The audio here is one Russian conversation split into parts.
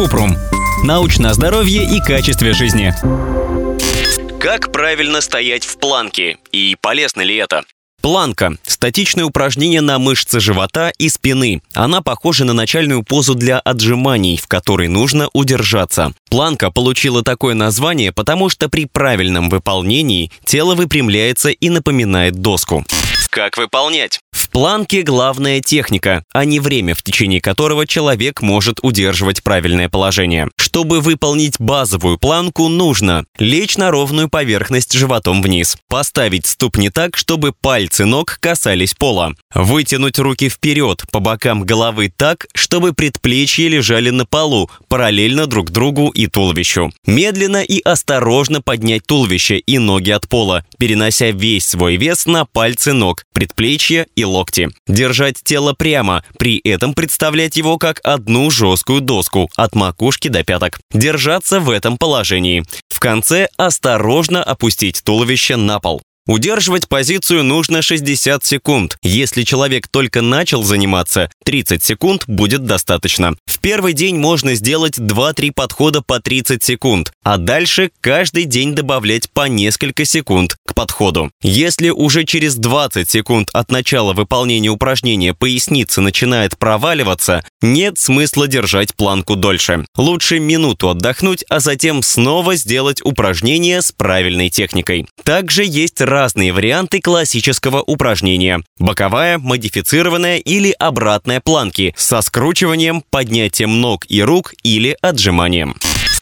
Купрум. Научное здоровье и качестве жизни. Как правильно стоять в планке и полезно ли это? Планка – статичное упражнение на мышцы живота и спины. Она похожа на начальную позу для отжиманий, в которой нужно удержаться. Планка получила такое название, потому что при правильном выполнении тело выпрямляется и напоминает доску. Как выполнять? Планке главная техника, а не время, в течение которого человек может удерживать правильное положение. Чтобы выполнить базовую планку, нужно лечь на ровную поверхность животом вниз, поставить ступни так, чтобы пальцы ног касались пола, вытянуть руки вперед по бокам головы так, чтобы предплечья лежали на полу, параллельно друг другу и туловищу. Медленно и осторожно поднять туловище и ноги от пола, перенося весь свой вес на пальцы ног, предплечья и локти. Держать тело прямо, при этом представлять его как одну жесткую доску от макушки до пяток. Держаться в этом положении. В конце осторожно опустить туловище на пол. Удерживать позицию нужно 60 секунд. Если человек только начал заниматься, 30 секунд будет достаточно. В первый день можно сделать 2-3 подхода по 30 секунд, а дальше каждый день добавлять по несколько секунд к подходу. Если уже через 20 секунд от начала выполнения упражнения поясница начинает проваливаться, нет смысла держать планку дольше. Лучше минуту отдохнуть, а затем снова сделать упражнение с правильной техникой. Также есть разные варианты классического упражнения. Боковая, модифицированная или обратная планки со скручиванием, поднятием ног и рук или отжиманием.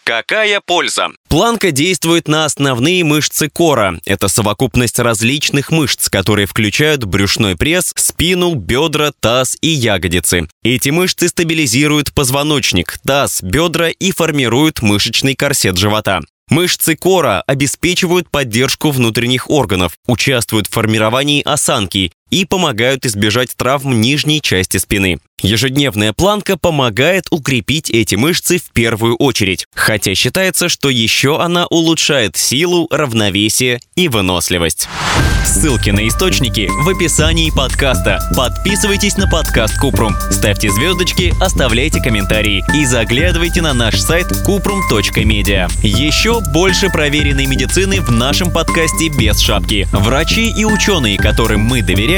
Какая польза? Планка действует на основные мышцы кора. Это совокупность различных мышц, которые включают брюшной пресс, спину, бедра, таз и ягодицы. Эти мышцы стабилизируют позвоночник, таз, бедра и формируют мышечный корсет живота. Мышцы кора обеспечивают поддержку внутренних органов, участвуют в формировании осанки и помогают избежать травм нижней части спины. Ежедневная планка помогает укрепить эти мышцы в первую очередь, хотя считается, что еще она улучшает силу, равновесие и выносливость. Ссылки на источники в описании подкаста. Подписывайтесь на подкаст Купрум, ставьте звездочки, оставляйте комментарии и заглядывайте на наш сайт kuprum.media. Еще больше проверенной медицины в нашем подкасте без шапки. Врачи и ученые, которым мы доверяем,